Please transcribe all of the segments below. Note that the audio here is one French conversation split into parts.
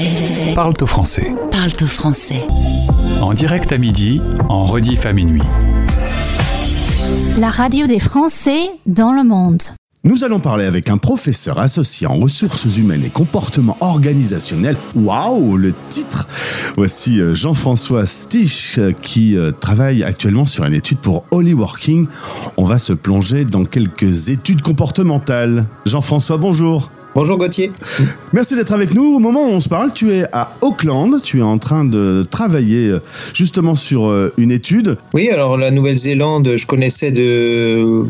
français. Parle-toi français. Parle-toi français. En direct à midi, en rediff à minuit. La radio des Français dans le monde. Nous allons parler avec un professeur associé en ressources humaines et comportement organisationnel. Waouh, le titre Voici euh, Jean-François Stich euh, qui euh, travaille actuellement sur une étude pour Holy Working. On va se plonger dans quelques études comportementales. Jean-François, bonjour. Bonjour Gauthier. Merci d'être avec nous. Au moment où on se parle, tu es à Auckland. Tu es en train de travailler euh, justement sur euh, une étude. Oui, alors la Nouvelle-Zélande, je connaissais de.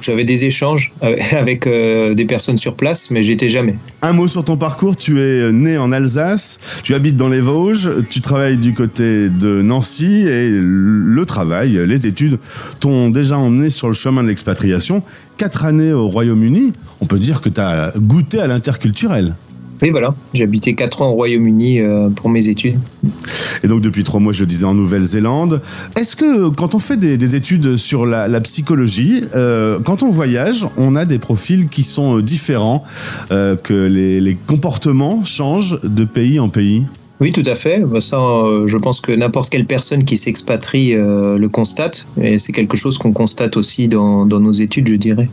J'avais des échanges avec euh, des personnes sur place, mais j'étais jamais. Un mot sur ton parcours. Tu es né en Alsace, tu habites dans les Vosges, tu travailles du côté de Nancy et le travail, les études t'ont déjà emmené sur le chemin de l'expatriation. Quatre années au Royaume-Uni, on peut dire que tu as goûté à l'interculturel. Oui, voilà. J'ai habité 4 ans au Royaume-Uni euh, pour mes études. Et donc depuis trois mois, je le disais, en Nouvelle-Zélande. Est-ce que quand on fait des, des études sur la, la psychologie, euh, quand on voyage, on a des profils qui sont différents, euh, que les, les comportements changent de pays en pays? Oui, tout à fait. Bah, ça, euh, je pense que n'importe quelle personne qui s'expatrie euh, le constate, et c'est quelque chose qu'on constate aussi dans, dans, nos études, je dirais.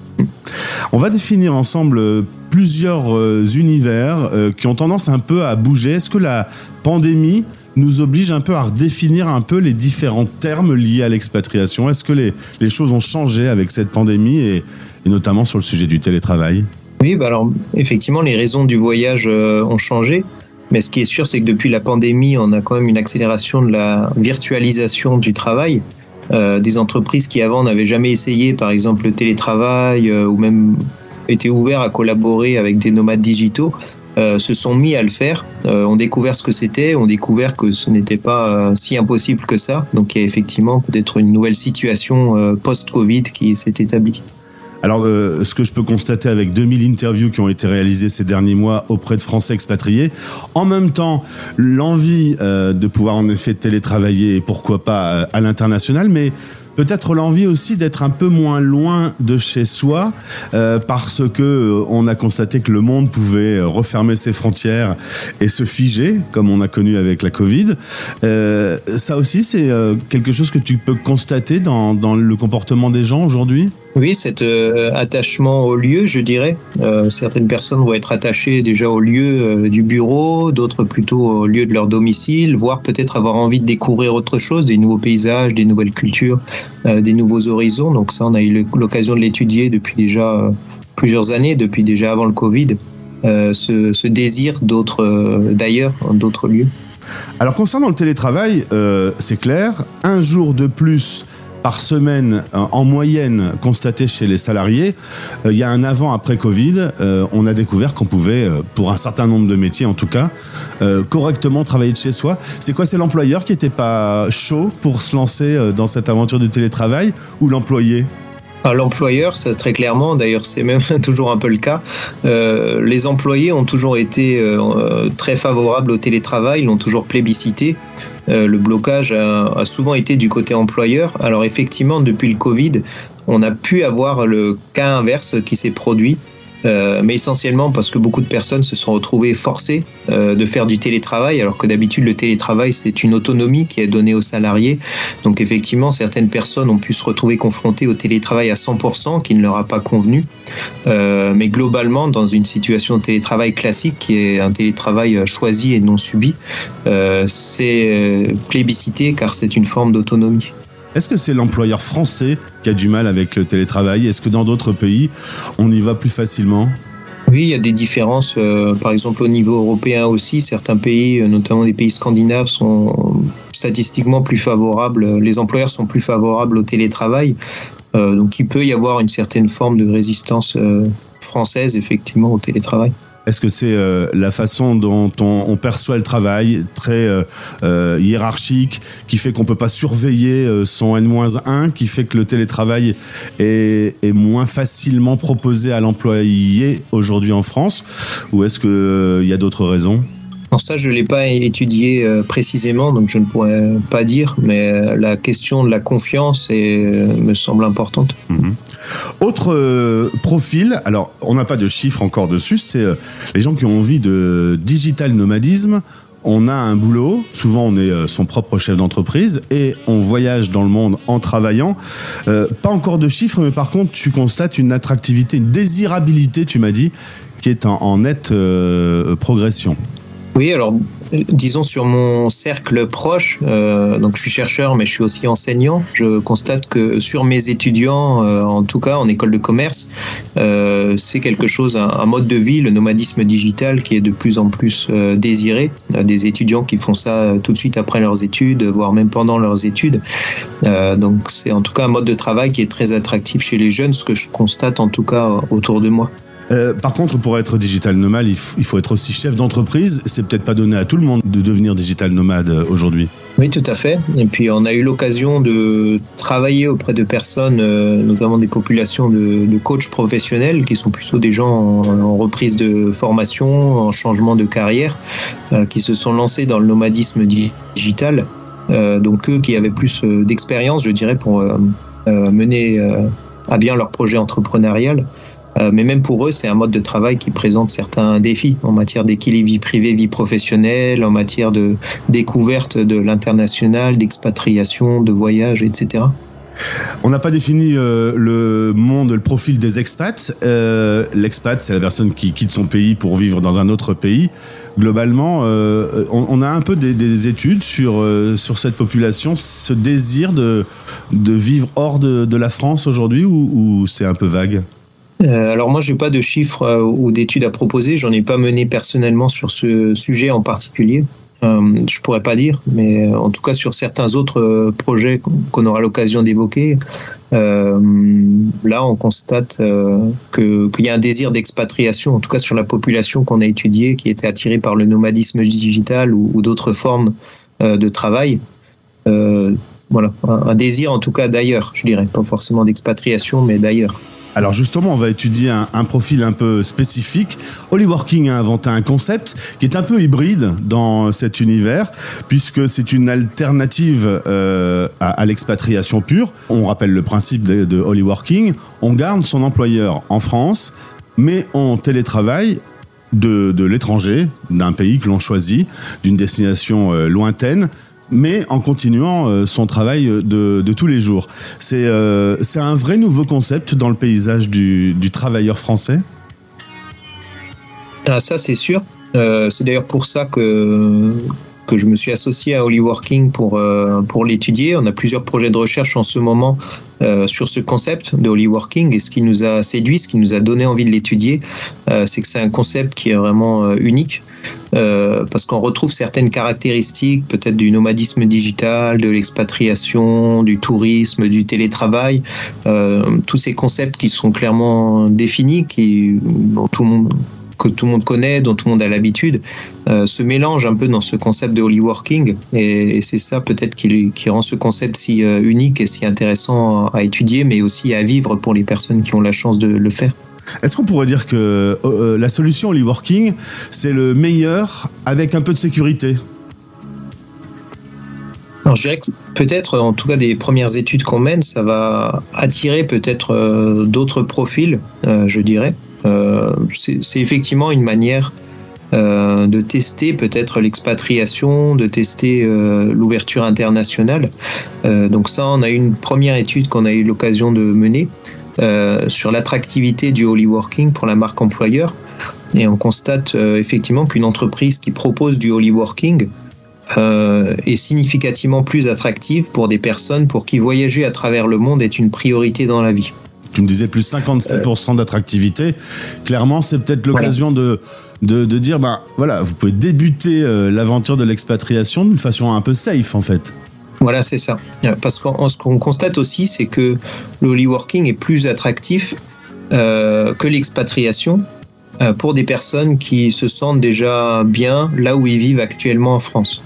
On va définir ensemble plusieurs euh, univers qui ont tendance un peu à bouger. Est-ce que la pandémie nous oblige un peu à redéfinir un peu les différents termes liés à l'expatriation? Est-ce que les, les, choses ont changé avec cette pandémie et, et notamment sur le sujet du télétravail? Oui, bah alors effectivement, les raisons du voyage ont changé. Mais ce qui est sûr, c'est que depuis la pandémie, on a quand même une accélération de la virtualisation du travail. Euh, des entreprises qui avant n'avaient jamais essayé, par exemple, le télétravail euh, ou même étaient ouverts à collaborer avec des nomades digitaux, euh, se sont mis à le faire, euh, ont découvert ce que c'était, ont découvert que ce n'était pas euh, si impossible que ça. Donc il y a effectivement peut-être une nouvelle situation post-Covid qui s'est établie. Alors, euh, ce que je peux constater avec 2000 interviews qui ont été réalisées ces derniers mois auprès de Français expatriés, en même temps, l'envie euh, de pouvoir en effet télétravailler et pourquoi pas euh, à l'international, mais peut-être l'envie aussi d'être un peu moins loin de chez soi euh, parce que euh, on a constaté que le monde pouvait refermer ses frontières et se figer comme on a connu avec la Covid. Euh, ça aussi, c'est euh, quelque chose que tu peux constater dans, dans le comportement des gens aujourd'hui? Oui, cet euh, attachement au lieu, je dirais. Euh, certaines personnes vont être attachées déjà au lieu euh, du bureau, d'autres plutôt au lieu de leur domicile, voire peut-être avoir envie de découvrir autre chose, des nouveaux paysages, des nouvelles cultures, euh, des nouveaux horizons. Donc ça, on a eu l'occasion de l'étudier depuis déjà euh, plusieurs années, depuis déjà avant le Covid, ce, ce, désir d'autres, d'ailleurs, d'autres lieux. Alors concernant le télétravail, c'est clair, un jour de plus par semaine en moyenne constatée chez les salariés. Euh, il y a un avant-après Covid. Euh, on a découvert qu'on pouvait, euh, pour un certain nombre de métiers en tout cas, euh, correctement travailler de chez soi. C'est quoi C'est l'employeur qui n'était pas chaud pour se lancer dans cette aventure du télétravail ou l'employé? L'employeur, ça très clairement, d'ailleurs c'est même toujours un peu le cas, euh, les employés ont toujours été euh, très favorables au télétravail, l'ont toujours plébiscité. Euh, le blocage a, a, souvent été du côté employeur. Alors effectivement, depuis le Covid, on a pu avoir le cas inverse qui s'est produit. Euh, mais essentiellement parce que beaucoup de personnes se sont retrouvées forcées euh, de faire du télétravail, alors que d'habitude le télétravail c'est une autonomie qui est donnée aux salariés. Donc effectivement, certaines personnes ont pu se retrouver confrontées au télétravail à 100% qui ne leur a pas convenu. Euh, mais globalement, dans une situation de télétravail classique, qui est un télétravail choisi et non subi, euh, c'est plébiscité car c'est une forme d'autonomie. Est-ce que c'est l'employeur français qui a du mal avec le télétravail? Est-ce que dans d'autres pays, on y va plus facilement? Oui, il y a des différences. Euh, par exemple, au niveau européen aussi, certains pays, notamment des pays scandinaves, sont statistiquement plus favorables. Les employeurs sont plus favorables au télétravail. Euh, donc, il peut y avoir une certaine forme de résistance euh, française, effectivement, au télétravail. Est-ce que c'est euh, la façon dont on, perçoit le travail, très euh, euh, hiérarchique, qui fait qu'on peut pas surveiller son N-1, qui fait que le télétravail est, est moins facilement proposé à l'employé aujourd'hui en France? Ou est-ce qu'il y a d'autres raisons? Ça, je ne l'ai pas étudié euh, précisément, donc je ne pourrais pas dire, mais euh, la question de la confiance euh, me semble importante. Mhm. Autre profil, alors on n'a pas de chiffres encore dessus, c'est les gens qui ont envie de digital nomadisme. On a un boulot, souvent on est son propre chef d'entreprise et on voyage dans le monde en travaillant. pas encore de chiffres, mais par contre tu constates une attractivité, une désirabilité, tu m'as dit, qui est en, nette progression. Oui, alors disons sur mon cercle proche, euh, donc je suis chercheur mais je suis aussi enseignant, je constate que sur mes étudiants, euh, en tout cas en école de commerce, euh, c'est quelque chose, un, mode de vie, le nomadisme digital qui est de plus en plus désiré. Des étudiants qui font ça tout de suite après leurs études, voire même pendant leurs études. donc c'est en tout cas un mode de travail qui est très attractif chez les jeunes, ce que je constate en tout cas autour de moi. Euh, par contre, pour être digital nomade, il, faut être aussi chef d'entreprise. C'est peut-être pas donné à tout le monde de devenir digital nomade euh, aujourd'hui. Oui, tout à fait. Et puis, on a eu l'occasion de travailler auprès de personnes, euh, notamment des populations de, coachs professionnels, qui sont plutôt des gens en, reprise de formation, en changement de carrière, qui se sont lancés dans le nomadisme digital. donc, eux qui avaient plus d'expérience, je dirais, pour mener à bien leur projet entrepreneurial. Euh, mais même pour eux, c'est un mode de travail qui présente certains défis en matière d'équilibre vie privée, vie professionnelle, en matière de découverte de l'international, d'expatriation, de voyage, etc. On n'a pas défini euh, le monde, le profil des expats. Euh, l'expat, c'est la personne qui quitte son pays pour vivre dans un autre pays. Globalement, on, a un peu des, études sur, sur cette population, ce désir de, de vivre hors de, la France aujourd'hui, ou c'est un peu vague? Alors moi, je n'ai pas de chiffres euh, ou d'études à proposer. J'en ai pas mené personnellement sur ce sujet en particulier. Euh, je pourrais pas dire, mais en tout cas sur certains autres projets qu'on aura l'occasion d'évoquer, là on constate qu'il y a un désir d'expatriation, en tout cas sur la population qu'on a étudiée, qui était attirée par le nomadisme digital ou, d'autres formes de travail. voilà, un désir en tout cas d'ailleurs, je dirais, pas forcément d'expatriation, mais d'ailleurs. Alors justement, on va étudier un, profil un peu spécifique. Holly Working a inventé un concept qui est un peu hybride dans cet univers, puisque c'est une alternative euh, à, l'expatriation pure. On rappelle le principe de, de. On garde son employeur en France, mais on télétravaille de, de l'étranger, d'un pays que l'on choisit, d'une destination euh, lointaine mais en continuant euh, son travail de, tous les jours. Euh, c'est un vrai nouveau concept dans le paysage du, travailleur français? Ah, Ça, c'est sûr. Euh, c'est d'ailleurs pour ça que, que je me suis associé à Holyworking pour, euh, pour l'étudier. On a plusieurs projets de recherche en ce moment euh, sur ce concept de Holyworking et ce qui nous a séduit, ce qui nous a donné envie de l'étudier, euh, c'est que c'est un concept qui est vraiment unique parce qu'on retrouve certaines caractéristiques peut-être du nomadisme digital, de l'expatriation, du tourisme, du télétravail, tous ces concepts qui sont clairement définis, qui, dont tout le monde que tout le monde connaît, dont tout le monde a l'habitude, euh, se mélange un peu dans ce concept de holy working. Et, c'est ça peut-être qui, qui, rend ce concept si euh, unique et si intéressant à étudier, mais aussi à vivre pour les personnes qui ont la chance de le faire. Est-ce qu'on pourrait dire que euh, la solution holy working, c'est le meilleur avec un peu de sécurité? Alors, je dirais que peut-être, en tout cas des premières études qu'on mène, ça va attirer peut-être d'autres profils, je dirais. Euh, c'est effectivement une manière euh, de tester peut-être l'expatriation, de tester euh, l'ouverture internationale. donc ça, on a une première étude qu'on a eu l'occasion de mener sur l'attractivité du holy working pour la marque employeur. Et on constate effectivement qu'une entreprise qui propose du holy working est significativement plus attractive pour des personnes pour qui voyager à travers le monde est une priorité dans la vie. Tu me disais plus 57% d'attractivité. Clairement, c'est peut-être l'occasion de, de, dire, ben voilà, vous pouvez débuter euh, l'aventure de l'expatriation d'une façon un peu safe en fait. Voilà, c'est ça. Parce que ce qu'on constate aussi, c'est que le holy working est plus attractif euh, que l'expatriation euh, pour des personnes qui se sentent déjà bien là où ils vivent actuellement en France.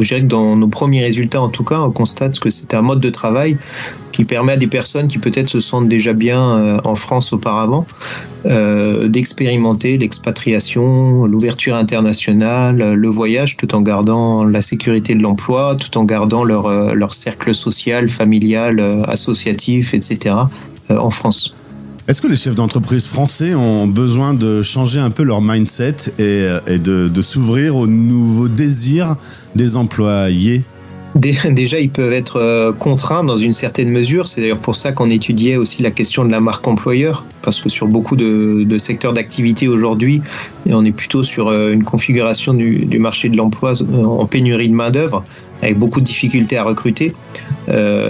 Je dirais que dans nos premiers résultats, en tout cas, on constate que c'est un mode de travail qui permet à des personnes qui peut-être se sentent déjà bien euh, en France auparavant euh, d'expérimenter l'expatriation, l'ouverture internationale, le voyage, tout en gardant la sécurité de l'emploi, tout en gardant leur, euh, leur cercle social, familial, associatif, etc. en France. Est-ce que les chefs d'entreprise français ont besoin de changer un peu leur mindset et, de, s'ouvrir aux nouveaux désirs des employés? Déjà, ils peuvent être euh, contraints dans une certaine mesure. C'est d'ailleurs pour ça qu'on étudiait aussi la question de la marque employeur, parce que sur beaucoup de, secteurs d'activité aujourd'hui, on est plutôt sur euh, une configuration du, marché de l'emploi euh, en pénurie de main-d'œuvre, avec beaucoup de difficultés à recruter.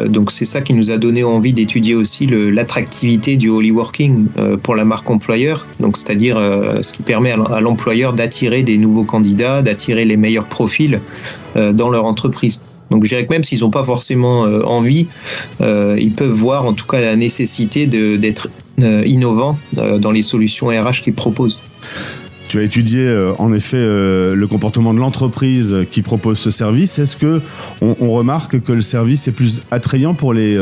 donc c'est ça qui nous a donné envie d'étudier aussi l'attractivité du holy working pour la marque employeur. Donc c'est-à-dire ce qui permet à l'employeur d'attirer des nouveaux candidats, d'attirer les meilleurs profils dans leur entreprise. Donc je dirais que même s'ils n'ont pas forcément euh, envie, euh, ils peuvent voir en tout cas la nécessité d'être euh, innovants dans les solutions RH qu'ils proposent. Tu as étudié en effet le comportement de l'entreprise qui propose ce service. Est-ce que on, remarque que le service est plus attrayant pour les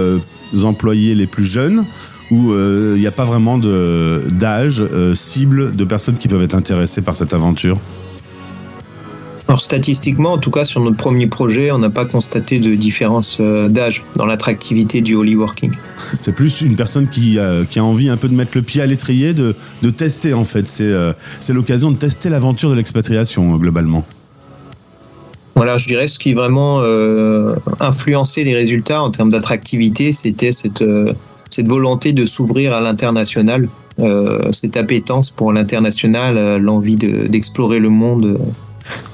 employés les plus jeunes ou il n'y a pas vraiment d'âge cible de personnes qui peuvent être intéressées par cette aventure? Alors statistiquement, en tout cas sur notre premier projet, on n'a pas constaté de différence euh, d'âge dans l'attractivité du holy working. C'est plus une personne qui, a envie un peu de mettre le pied à l'étrier, de, tester en fait. Euh, c'est l'occasion de tester l'aventure de l'expatriation globalement. Voilà, je dirais ce qui vraiment euh, influencé les résultats en termes d'attractivité, c'était cette, cette volonté de s'ouvrir à l'international, cette appétence pour l'international, l'envie d'explorer le monde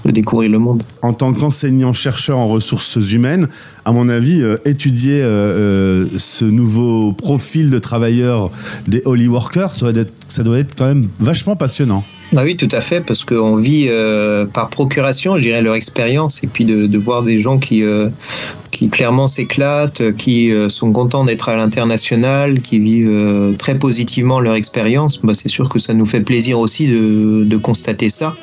de découvrir le monde. En tant qu'enseignant-chercheur en ressources humaines, à mon avis, euh, étudier euh, euh, ce nouveau profil de travailleurs des holy workers, ça doit, être, ça doit être quand même vachement passionnant. Ah oui, tout à fait, parce qu'on vit par procuration, je dirais, leur expérience, et puis de, voir des gens qui, qui clairement s'éclatent, qui euh, sont contents d'être à l'international, qui vivent très positivement leur expérience, bah, c'est sûr que ça nous fait plaisir aussi de, de constater ça.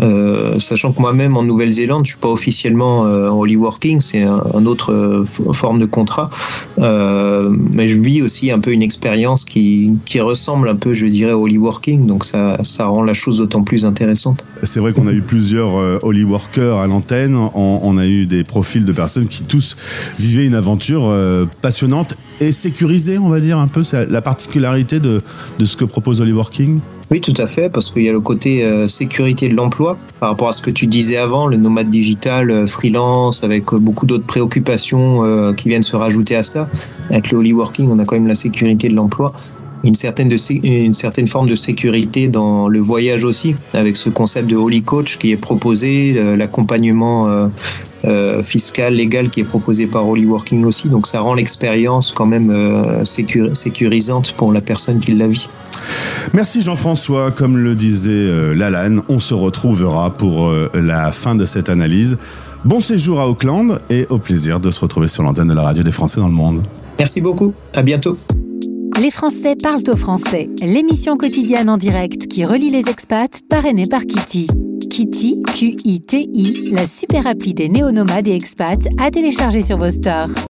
Euh, sachant que moi-même en Nouvelle-Zélande, je suis pas officiellement en holy working, c'est un, autre forme de contrat, mais je vis aussi un peu une expérience qui, qui, ressemble un peu, je dirais, au holy working, donc ça, ça rend la chose d'autant plus intéressante. C'est vrai qu'on a eu plusieurs holy workers à l'antenne, on, on a eu des profils de personnes qui tous vivez une aventure euh, passionnante et sécurisée, on va dire un peu. C'est la particularité de, de ce que propose Holy Working. Oui, tout à fait, parce qu'il y a le côté euh, sécurité de l'emploi par rapport à ce que tu disais avant, le nomade digital, euh, freelance, avec beaucoup d'autres préoccupations qui viennent se rajouter à ça. Avec le Holy Working, on a quand même la sécurité de l'emploi une certaine, de, une certaine forme de sécurité dans le voyage aussi, avec ce concept de Holy Coach qui est proposé, l'accompagnement euh, euh, fiscal, légal qui est proposé par Holy Working aussi. Donc ça rend l'expérience quand même euh, sécurisante pour la personne qui la vit. Merci Jean-François. Comme le disait Lalanne, on se retrouvera pour la fin de cette analyse. Bon séjour à Auckland et au plaisir de se retrouver sur l'antenne de la radio des Français dans le monde. Merci beaucoup. À bientôt. Les Français parlent au français, l'émission quotidienne en direct qui relie les expats, parrainée par Kitty. Kitty, Q-I-T-I, la super appli des néo-nomades et expats à télécharger sur vos stores.